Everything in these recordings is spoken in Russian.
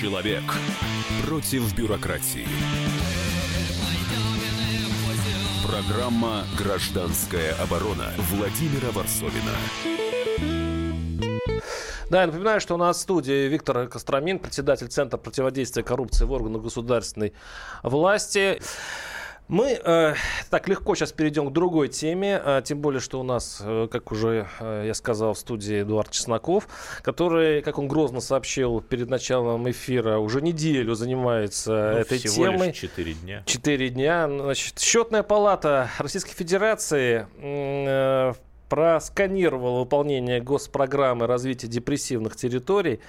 Человек против бюрократии. Программа «Гражданская оборона» Владимира Варсовина. Да, я напоминаю, что у нас в студии Виктор Костромин, председатель Центра противодействия коррупции в органах государственной власти. Мы э, так легко сейчас перейдем к другой теме, э, тем более, что у нас, э, как уже э, я сказал, в студии Эдуард Чесноков, который, как он грозно сообщил перед началом эфира, уже неделю занимается ну, этой всего темой. Лишь 4 дня. 4 дня. Значит, счетная палата Российской Федерации э, просканировала выполнение госпрограммы развития депрессивных территорий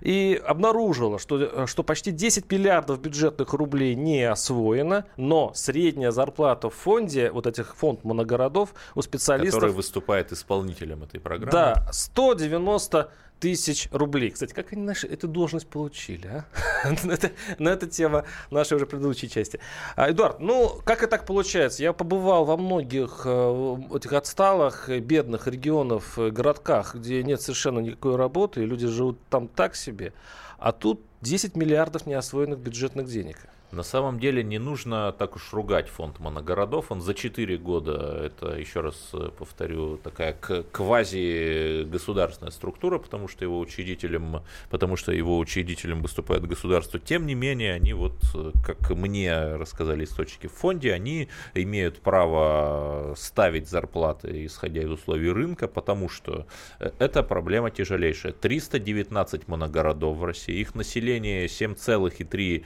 и обнаружила, что, что почти 10 миллиардов бюджетных рублей не освоено, но средняя зарплата в фонде, вот этих фонд моногородов, у специалистов... Который выступает исполнителем этой программы. Да, 190 тысяч рублей. Кстати, как они нашу эту должность получили, а? это, но это тема нашей уже предыдущей части. А, Эдуард, ну, как и так получается? Я побывал во многих э, этих отсталых, бедных регионов, э, городках, где нет совершенно никакой работы, и люди живут там так себе. А тут 10 миллиардов неосвоенных бюджетных денег. На самом деле не нужно так уж ругать фонд моногородов. Он за 4 года, это еще раз э, повторю, такая квази-государственная структура, потому что его учредителем, потому что его учредителем выступает государство. Тем не менее, они вот, э, как мне рассказали источники в фонде, они имеют право ставить зарплаты, исходя из условий рынка, потому что э, это проблема тяжелейшая. 319 моногородов в России, их население 7,3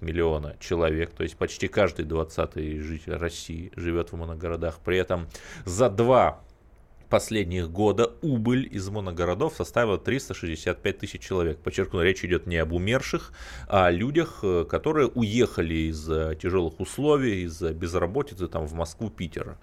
миллиона миллиона человек, то есть почти каждый 20-й житель России живет в моногородах. При этом за два последних года убыль из моногородов составила 365 тысяч человек. Подчеркну, речь идет не об умерших, а о людях, э, которые уехали из тяжелых условий, из безработицы там, в Москву, Питер.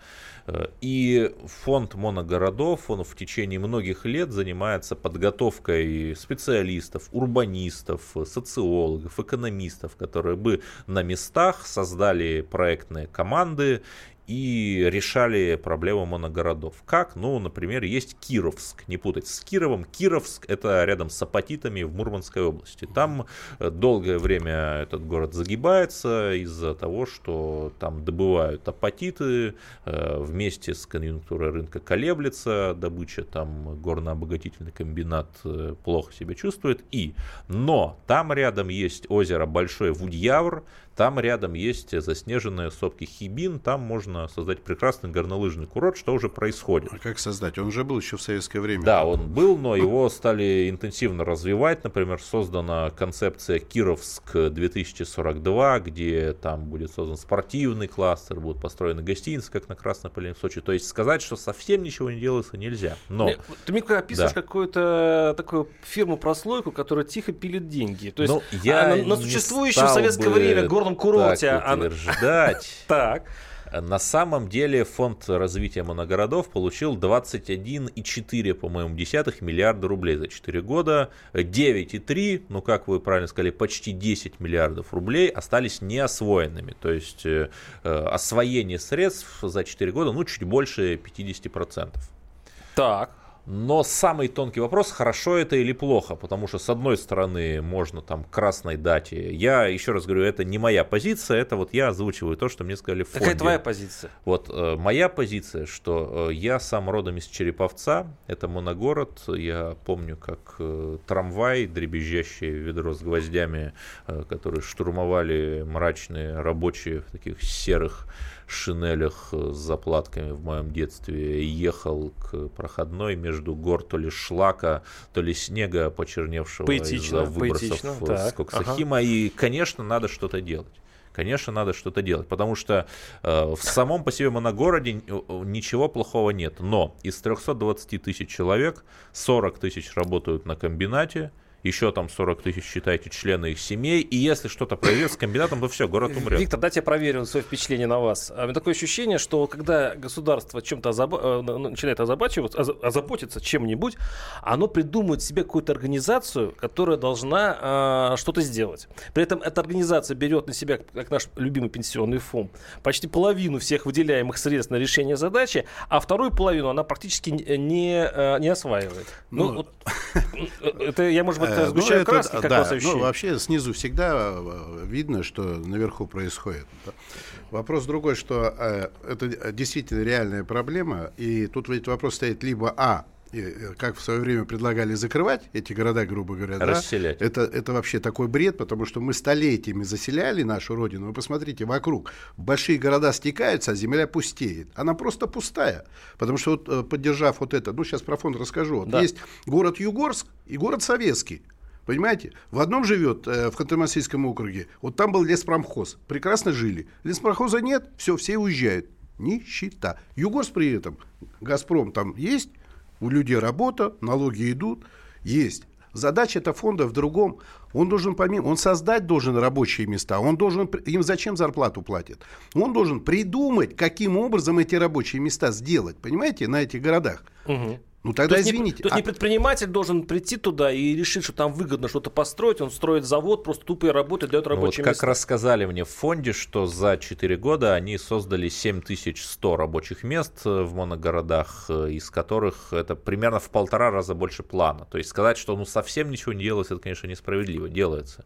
Э, и фонд моногородов, он в течение многих лет занимается подготовкой специалистов, урбанистов, социологов, экономистов, которые бы на местах создали проектные команды и решали проблему моногородов. Как? Ну, например, есть Кировск, не путать с Кировом. Кировск это рядом с Апатитами в Мурманской области. Там э, долгое время этот город загибается из-за того, что там добывают апатиты, э, вместе с конъюнктурой рынка колеблется добыча, там горно-обогатительный комбинат э, плохо себя чувствует. И, но там рядом есть озеро Большой Вудьявр, там рядом есть заснеженные сопки Хибин, там можно создать прекрасный горнолыжный курорт, что уже происходит. А как создать? Он уже был еще в советское время. Да, он был, но его стали интенсивно развивать. Например, создана концепция Кировск 2042, где там будет создан спортивный кластер, будут построены гостиницы, как на Красной Поляне в Сочи. То есть сказать, что совсем ничего не делается, нельзя. Но... Ты мне описываешь да. какую-то такую фирму-прослойку, которая тихо пилит деньги. То есть ну, я на, на существующем советское время горном курорте. Так утверждать. Так. На самом деле фонд развития моногородов получил 21,4, по-моему, десятых миллиарда рублей за 4 года. 9,3, ну как вы правильно сказали, почти 10 миллиардов рублей остались неосвоенными. То есть э, освоение средств за 4 года, ну чуть больше 50%. Так. Но самый тонкий вопрос, хорошо это или плохо, потому что с одной стороны можно там красной дате, я еще раз говорю, это не моя позиция, это вот я озвучиваю то, что мне сказали в фонде. Какая твоя позиция? Вот э, моя позиция, что э, я сам родом из Череповца, это моногород, я помню, как э, трамвай, дребезжащее ведро с гвоздями, э, которые штурмовали мрачные рабочие в таких серых шинелях с заплатками в моем детстве ехал к проходной между гор то ли шлака, то ли снега почерневшего поэтично, из-за выбросов поэтично, с Коксахима. Ага. И, конечно, надо что-то делать конечно, надо что-то делать, потому что э, в самом по себе моногороде ничего плохого нет, но из 320 тысяч человек 40 тысяч работают на комбинате, еще там 40 тысяч, считайте, члены их семей, и если что-то произойдет с комбинатом, то все, город умрет. Виктор, дайте я проверю свое впечатление на вас. У меня такое ощущение, что когда государство чем-то озаб... Э, начинает озабачиваться, озаботиться чем-нибудь, оно придумывает себе какую-то организацию, которая должна э, что-то сделать. При этом эта организация берет на себя, как наш любимый пенсионный фонд, почти половину всех выделяемых средств на решение задачи, а вторую половину она практически не, не, э, не осваивает. Ну, ну вот, э, это я, может быть, это Э, ну, это, краски, как да, вас ощущение? Ну, вообще снизу всегда э, видно, что наверху происходит. Вопрос другой, что э, это действительно реальная проблема, и тут ведь вопрос стоит либо А, э, как в свое время предлагали закрывать эти города, грубо говоря, да, Расселять. это, это вообще такой бред, потому что мы столетиями заселяли нашу родину. Вы посмотрите, вокруг большие города стекаются, а земля пустеет. Она просто пустая. Потому что, вот, э, поддержав вот это, ну, сейчас про фонд расскажу. Вот Да. Есть город Югорск и город Советский. Понимаете? В одном живет, э, в Ханты-Мансийском округе, вот там был леспромхоз. Прекрасно жили. Леспромхоза нет, все, все уезжают. Нищета. Югорск при этом, Газпром там есть, у людей работа, налоги идут, есть. Задача это фонда в другом. Он должен помимо, он создать должен рабочие места. Он должен, им зачем зарплату платят? Он должен придумать, каким образом эти рабочие места сделать. Понимаете, на этих городах. Мгм. Ну То тогда не, извините. то есть а- не предприниматель должен прийти туда и решить, что там выгодно что-то построить, он строит завод, просто тупо и работает, дает Ну, вот рабочие как места. рассказали мне в фонде, что за 4 года они создали 7100 рабочих мест э, в моногородах, э, из которых это примерно в полтора раза больше плана. То есть сказать, что ну совсем ничего не делается, это, конечно, несправедливо. Делается.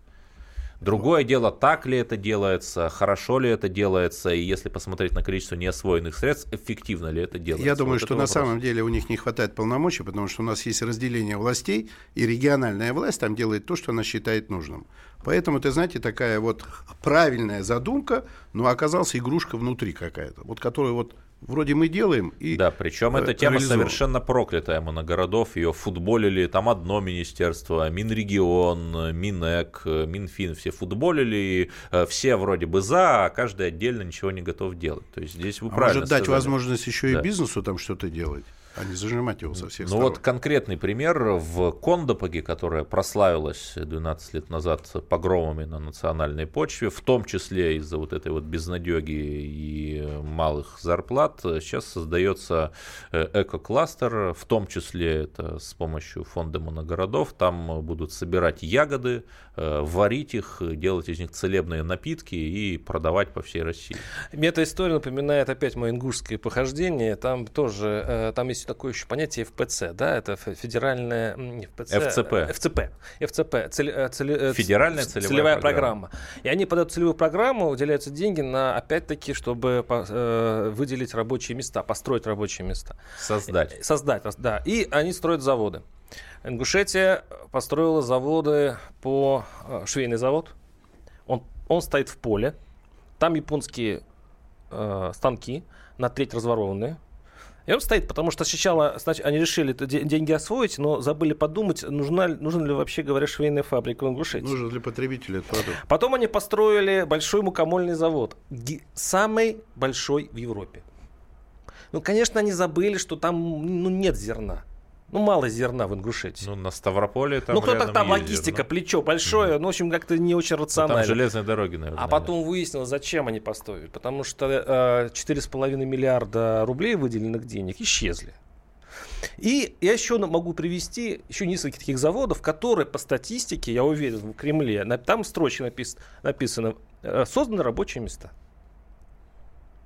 Другое дело, так ли это делается, хорошо ли это делается, и если посмотреть на количество неосвоенных средств, эффективно ли это делается. Я думаю, Вот что на вопрос. самом деле у них не хватает полномочий, потому что у нас есть разделение властей, и региональная власть там делает то, что она считает нужным. Поэтому, ты знаете, такая вот правильная задумка, но оказалась игрушка внутри какая-то, вот которую вот вроде мы делаем и Да, причем э, эта тема реализовываем. совершенно проклятая моногородов. Ее футболили там одно министерство, Минрегион, Минэк, Минфин. Все футболили, э, все вроде бы за, а каждый отдельно ничего не готов делать. То есть здесь вы А правильно может дать сказали. возможность еще Да. и бизнесу там что-то делать, а не зажимать его со всех Ну сторон. вот конкретный пример в Кондопаге, которая прославилась 12 лет назад погромами на национальной почве, в том числе из-за вот этой вот безнадеги и малых зарплат, сейчас создается э, эко-кластер, в том числе это с помощью фонда моногородов, там будут собирать ягоды, э, варить их, делать из них целебные напитки и продавать по всей России. Мне эта история напоминает опять мое ингушское похождение. Там тоже, э, там есть такое еще понятие ФПЦ, да, это фе- федеральная... Не ФПЦ, ФЦП. э, ФЦП. ФЦП. э, целе- э, Федеральная ц- целевая программа. И они под эту целевую программу выделяются деньги на, опять-таки, чтобы э, выделить рабочие места, построить рабочие места. Создать. Создать, рас- да. И они строят заводы. Ингушетия построила заводы по... э, Швейный завод. Он, он стоит в поле. Там японские э, станки на треть разворованные. И он стоит, потому что сначала значит, они решили деньги освоить, но забыли подумать, нужна, ли- нужна ли вообще, говоря, швейная фабрика в Ингушетии. Нужен для потребителя этот продукт. Потом они построили большой мукомольный завод. Самый большой в Европе. Ну, конечно, они забыли, что там ну, нет зерна. Ну, мало зерна в Ингушетии. Ну, на Ставрополе там ну, кто так там, логистика, зерно. плечо большое, ну, в общем, как-то не очень Ну, рационально. Там железные дороги, наверное. А потом выяснилось, зачем они построили. Потому что э, 4,5 миллиарда рублей выделенных денег исчезли. И я еще могу привести еще несколько таких заводов, которые по статистике, я уверен, в Кремле, там строчки напис- написано, э, созданы рабочие места.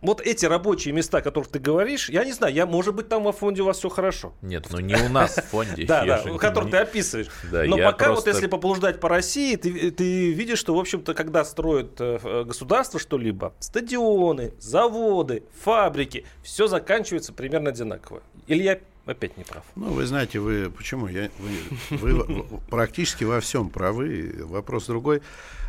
Вот эти рабочие места, о которых ты говоришь, я не знаю, я, может быть, там во фонде у вас все хорошо. Нет, ну не у нас в фонде. Да, да, который ты описываешь. Но пока вот если поблуждать по России, ты, ты видишь, что, в общем-то, когда строят э, э, государство что-либо, стадионы, заводы, фабрики, все заканчивается примерно одинаково. Или я опять не прав? Ну, вы знаете, вы почему? Я, вы, вы практически во всем правы. Вопрос другой.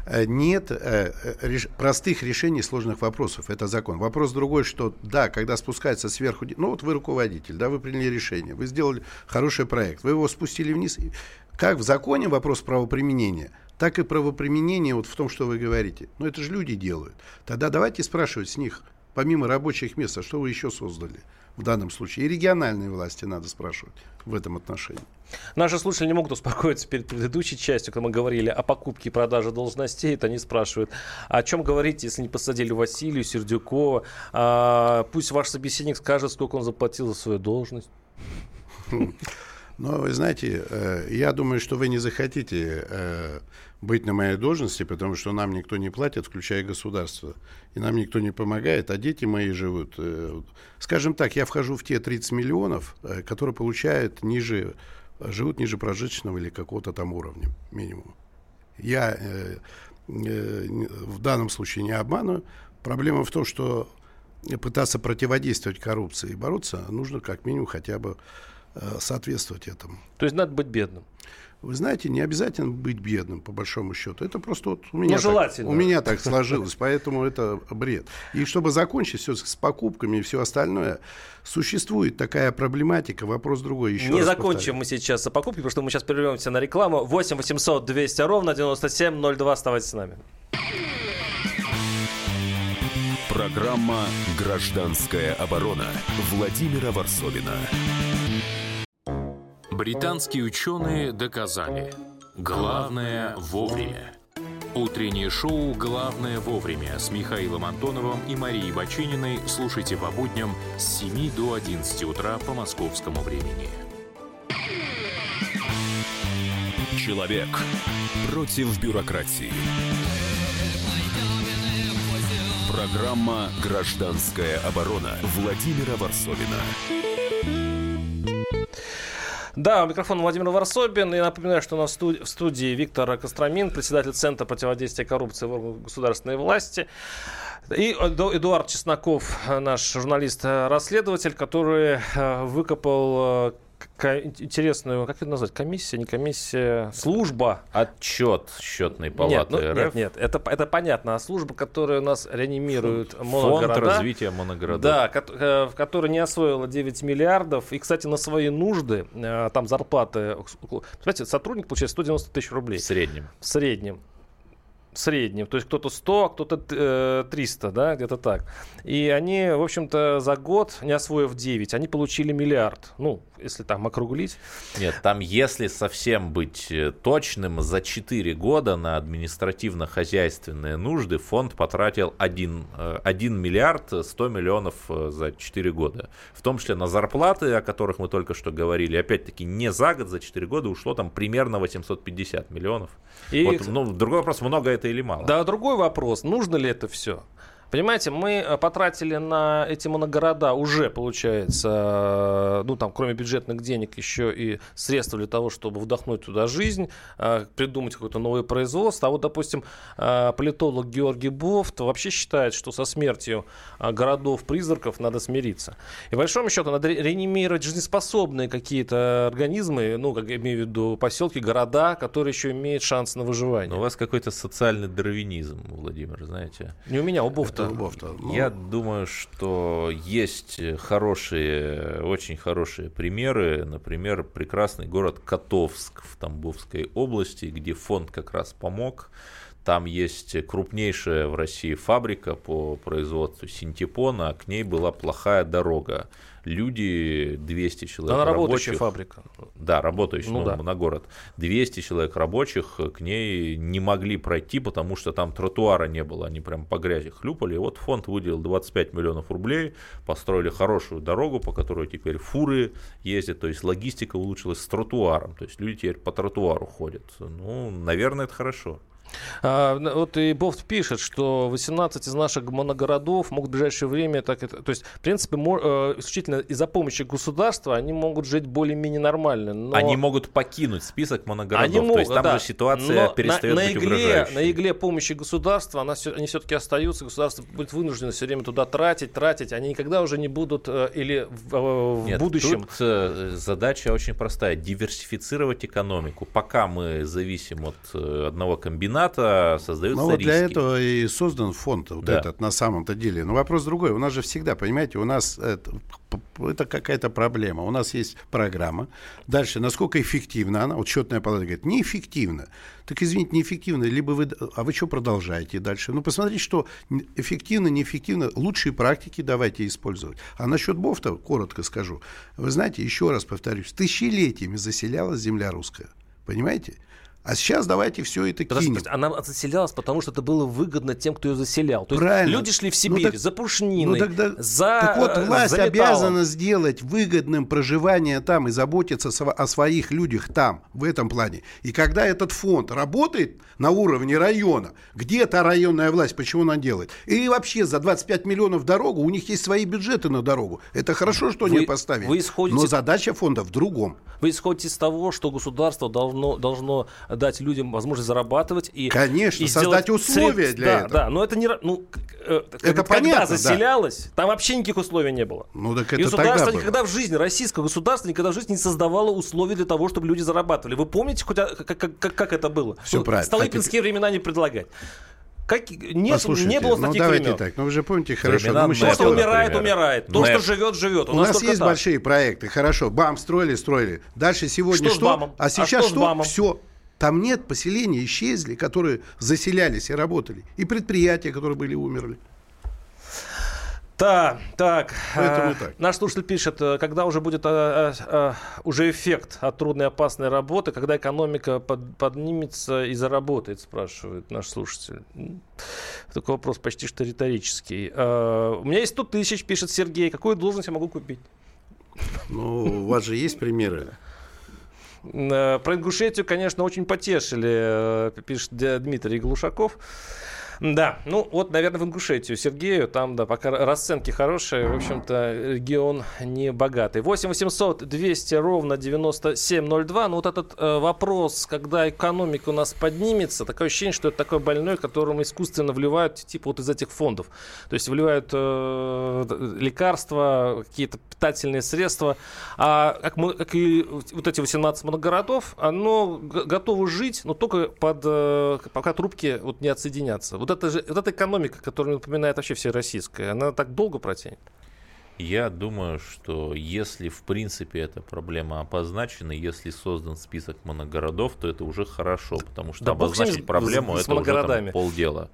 Э, Нет э, э, реш- простых решений сложных вопросов. Это закон. Вопрос другой, что да, когда спускается сверху, ну вот вы руководитель, да, вы приняли решение, вы сделали хороший проект, вы его спустили вниз. Как в законе вопрос правоприменения, так и правоприменение вот в том, что вы говорите. Ну это же люди делают. Тогда давайте спрашивать с них, помимо рабочих мест, а что вы еще создали в данном случае? И региональные власти надо спрашивать в этом отношении. Наши слушатели не могут успокоиться перед предыдущей частью, когда мы говорили о покупке и продаже должностей. Это они спрашивают, о чем говорить, если не посадили Василию, Сердюкова? А, пусть ваш собеседник скажет, сколько он заплатил за свою должность. Но вы знаете, э, я думаю, что вы не захотите э, быть на моей должности, потому что нам никто не платит, включая государство. И нам никто не помогает, а дети мои живут. э, Скажем так, я вхожу в те 30 миллионов, которые получают ниже живут ниже прожиточного или какого-то там уровня минимум. Я в данном случае не обманываю. Проблема в том, что пытаться противодействовать коррупции и бороться, нужно как минимум хотя бы соответствовать этому. То есть надо быть бедным. Вы знаете, не обязательно быть бедным, по большому счету. Это просто вот у меня, ну, желательно. Так, у меня так сложилось, поэтому это бред. И чтобы закончить все с покупками и все остальное, существует такая проблематика, вопрос другой. Еще не закончим повторю. мы сейчас с покупками, потому что мы сейчас прервемся на рекламу. 8 800 200 ровно 9702. Оставайтесь с нами. Программа «Гражданская оборона» Владимира Варсовина. Британские ученые доказали. Главное вовремя. Утреннее шоу «Главное вовремя» с Михаилом Антоновым и Марией Бачининой слушайте по будням с 7 до 11 утра по московскому времени. Человек против бюрократии. Программа «Гражданская оборона» Владимира Варсовина. Да, у микрофона Владимир Варсобин. И напоминаю, что у нас в студии Виктор Костромин, председатель Центра противодействия коррупции в государственной власти. И Эдуард Чесноков, наш журналист-расследователь, который э, выкопал э, интересную, как это назвать, комиссия, не комиссия, служба. Отчет счетной палаты нет, ну, РФ. Нет, нет, это, это понятно. А служба, которая у нас реанимирует Фонд, моногорода. Фонд развития моногородов. Да, э, в которой не освоила 9 миллиардов. И, кстати, на свои нужды, э, там зарплаты, знаете, сотрудник получает 190 тысяч рублей. В среднем. В среднем среднем, то есть кто-то 100, а кто-то э, 300, да, где-то так. И они, в общем-то, за год, не освоив 9, они получили миллиард. Ну, если там округлить. Нет, там, если совсем быть э, точным, за 4 года на административно-хозяйственные нужды фонд потратил 1, 1 э, миллиард 100 миллионов э, за 4 года. В том числе на зарплаты, о которых мы только что говорили. Опять-таки, не за год, за 4 года ушло там примерно 850 миллионов. И... Вот, ну, другой вопрос, много это или мало? Да, другой вопрос, нужно ли это все? Понимаете, мы э, потратили на эти моногорода уже, получается, э, ну там, кроме бюджетных денег, еще и средства для того, чтобы вдохнуть туда жизнь, э, придумать какое-то новое производство. А вот, допустим, политолог Георгий Бофт вообще считает, что со смертью городов-призраков надо смириться. И, по большому счету, надо реанимировать жизнеспособные какие-то организмы, ну, как я имею в виду поселки, города, которые еще имеют шанс на выживание. Но у вас какой-то социальный дарвинизм, Владимир, знаете. Не у меня, у Бофта любовь-то. Ну... Я думаю, что есть хорошие, очень хорошие примеры. Например, прекрасный город Котовск в Тамбовской области, где фонд как раз помог. Там есть крупнейшая в России фабрика по производству синтепона, а к ней была плохая дорога люди, 200 человек Она рабочих. работающая фабрика. Да, работающая, ну, ну, да. на город. 200 человек рабочих к ней не могли пройти, потому что там тротуара не было, они прям по грязи хлюпали. И вот фонд выделил 25 миллионов рублей, построили хорошую дорогу, по которой теперь фуры ездят, то есть логистика улучшилась с тротуаром, то есть люди теперь по тротуару ходят. Ну, наверное, это хорошо. А, вот и Бофт пишет, что 18 из наших моногородов могут в ближайшее время, так это, то есть, в принципе, э, исключительно из-за помощи государства они могут жить более-менее нормально. Но... Они могут покинуть список моногородов, они могут, то есть там да, же ситуация но перестает на, на быть игле, На игле помощи государства она, они все-таки остаются, государство будет вынуждено все время туда тратить, тратить, они никогда уже не будут э, или в, в Нет, будущем. Тут э, задача очень простая, диверсифицировать экономику. Пока мы зависим от одного комбината, НАТО создаются ну, вот риски. для этого и создан фонд вот да. этот на самом-то деле. Но вопрос другой. У нас же всегда, понимаете, у нас это, это какая-то проблема. У нас есть программа. Дальше, насколько эффективна она? Вот счетная палата говорит, неэффективно. Так извините, неэффективно. Либо вы, а вы что продолжаете дальше? Ну, посмотрите, что эффективно, неэффективно. Лучшие практики давайте использовать. А насчет Бофта, коротко скажу. Вы знаете, еще раз повторюсь, тысячелетиями заселялась земля русская. Понимаете? А сейчас давайте все это Подожди, кинем. она заселялась, потому что это было выгодно тем, кто ее заселял. То есть Правильно. люди шли в Ну Сибирь так- за пушниной, Ну тогда, за так вот, э, власть за обязана сделать выгодным проживание там и заботиться о своих людях там, в этом плане. И когда этот фонд работает на уровне района, где та районная власть, почему она делает? И вообще за 25 миллионов дорогу, у них есть свои бюджеты на дорогу. Это хорошо, что Вы- они поставили. вы исходите- Но задача фонда в другом. Вы исходите из того, что государство должно, должно дать людям возможность зарабатывать и Конечно, и создать сделать условия сред- для да, этого. Да, но это не ну э, когда понятно, да. заселялось, там вообще никаких условий не было. Ну, так И это государство тогда было. никогда в жизни, российское государство никогда в жизни не создавало условий для того, чтобы люди зарабатывали. Вы помните, хоть, а, как, как- как- как это было? Всё Ну, правильно. Столыпинские времена не предлагать. Как, нет, Послушайте, не было ну таких давайте времен. так, ну вы же помните хорошо. Времена ну, То, что например. умирает, умирает. То, что НЭП. живет, живет. У, У нас только есть так. большие проекты, хорошо. БАМ строили, строили. Дальше сегодня Что что? А А сейчас что с что? БАМом? Все. Там нет поселений, исчезли, которые заселялись и работали. И предприятия, которые были, умерли. Так, так. Поэтому э, так. Наш слушатель пишет, э, когда уже будет э, э, уже эффект от трудной и опасной работы, когда экономика под- поднимется и заработает, спрашивает наш слушатель. Такой вопрос почти что риторический. У меня есть 100 тысяч, пишет Сергей. Какую должность я могу купить? Ну, у вас же есть примеры. Э, Про Ингушетию, конечно, очень потешили, э, пишет Дмитрий Глушаков. Да, ну вот, наверное, в Ингушетию Сергею, там, да, пока расценки хорошие, в общем-то, регион не богатый. 8 800 200 ровно 9702. Ну вот этот э, вопрос, когда экономика у нас поднимется, такое ощущение, что это такой больной, которому искусственно вливают, типа вот из этих фондов. То есть вливают э, лекарства, какие-то питательные средства. А как, мы, как и вот эти 18 моногородов, оно готово жить, но только под, э, пока трубки вот не отсоединятся. Вот, это же, вот эта экономика, которая напоминает вообще все российская, она так долго протянет? Я думаю, что если в принципе эта проблема обозначена, если создан список моногородов, то это уже хорошо, потому что Да с обозначить с- проблему с это уже там полдела.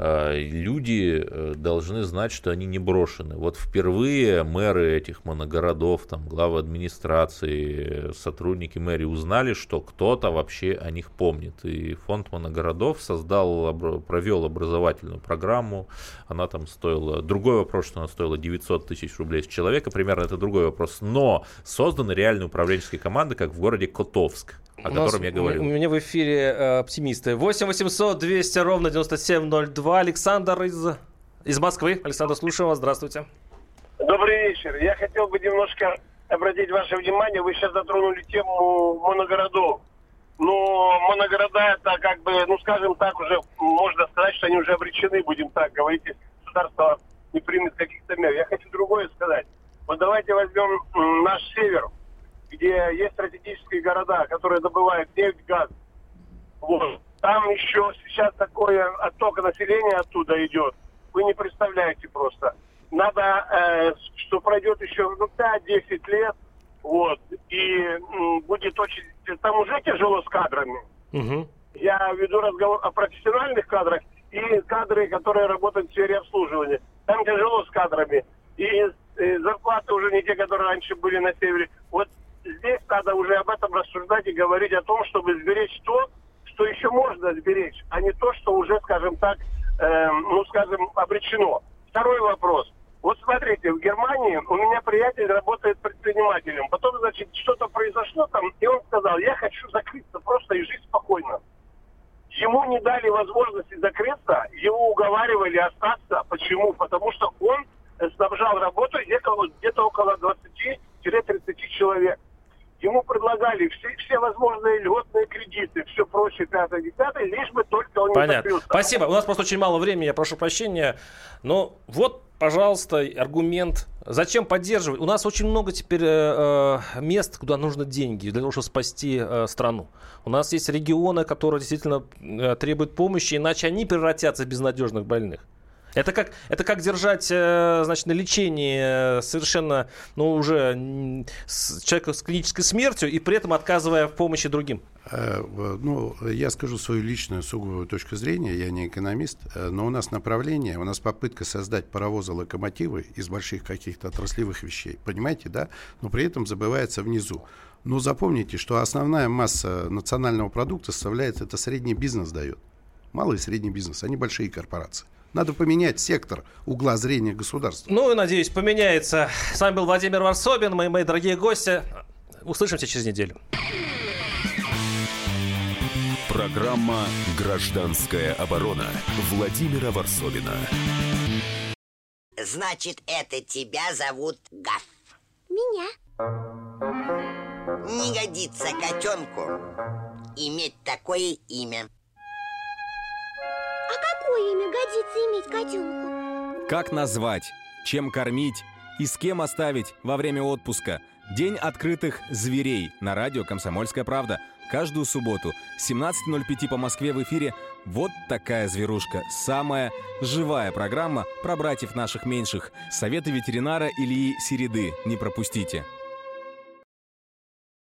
А, Люди э, должны знать, что они не брошены. Вот впервые мэры этих моногородов, там, главы администрации, сотрудники мэрии узнали, что кто-то вообще о них помнит. И фонд моногородов создал, провел образовательную программу. Она там стоила... Другой вопрос, что она стоила 900 тысяч рублей с человека, примерно это другой вопрос. Но созданы реальные управленческие команды, как в городе Котовск, о У нас- котором я У говорил. меня в эфире э, оптимисты. 8 800 200 ровно 9702. Александр из, из Москвы. Александр, слушаю вас. Здравствуйте. Добрый вечер. Я хотел бы немножко обратить ваше внимание. Вы сейчас затронули тему моногородов. Но моногорода это как бы, ну скажем так, уже можно сказать, что они уже обречены, будем так говорить, если государство не примет каких-то мер. Я хочу другое сказать. Вот давайте возьмем наш север, где есть стратегические города, которые добывают нефть, газ. Вот. Там еще сейчас такое отток населения оттуда идет. Вы не представляете просто. Надо, э, что пройдет еще ну, 5-10 лет, вот, и м, будет очень... Там уже тяжело с кадрами. Мгм. Я веду разговор о профессиональных кадрах и кадры, которые работают в сфере обслуживания. Там тяжело с кадрами. И э, зарплаты уже не те, которые раньше были на севере. Вот здесь надо уже об этом рассуждать и говорить о том, чтобы сберечь то, что еще можно сберечь, а не то, что уже, скажем так, э, ну, скажем, обречено. Второй вопрос. Вот смотрите, в Германии у меня приятель работает предпринимателем. Потом, значит, что-то произошло там, и он сказал, я хочу закрыться просто и жить спокойно. Ему не дали возможности закрыться, его уговаривали остаться. Почему? Потому что он снабжал работу где-то где-то около 20-30 человек. Предлагали все, все возможные льготные кредиты, все прочее, пятое, десятое, лишь бы только он не Понятно. закрылся. Спасибо. У нас просто очень мало времени, я прошу прощения. Но вот, пожалуйста, аргумент. Зачем поддерживать? У нас очень много теперь э, э, мест, куда нужны деньги для того, чтобы спасти э, страну. У нас есть регионы, которые действительно э, требуют помощи, иначе они превратятся в безнадежных больных. Это как, это как держать, э, значит, на лечении э, совершенно, ну, уже человека с клинической смертью и при этом отказывая в помощи другим. Э, ну, я скажу свою личную сугубую точку зрения, я не экономист, но у нас направление, у нас попытка создать паровозы-локомотивы из больших каких-то отраслевых вещей, понимаете, да? Но при этом забывается внизу. Но запомните, что основная масса национального продукта составляет, это средний бизнес дает. Малый и средний бизнес, они большие корпорации. Надо поменять сектор угла зрения государства. Ну, и надеюсь, поменяется. С вами был Владимир Варсобин, мои, мои дорогие гости. Услышимся через неделю. Программа «Гражданская оборона» Владимира Варсобина. Значит, это тебя зовут Гав. Меня. Не годится котенку иметь такое имя. Какое имя годится иметь котенку? Как назвать? Чем кормить? И с кем оставить во время отпуска? День открытых зверей на радио «Комсомольская правда». Каждую субботу 17.05 по Москве в эфире «Вот такая зверушка». Самая живая программа про братьев наших меньших. Советы ветеринара Ильи Середы. Не пропустите.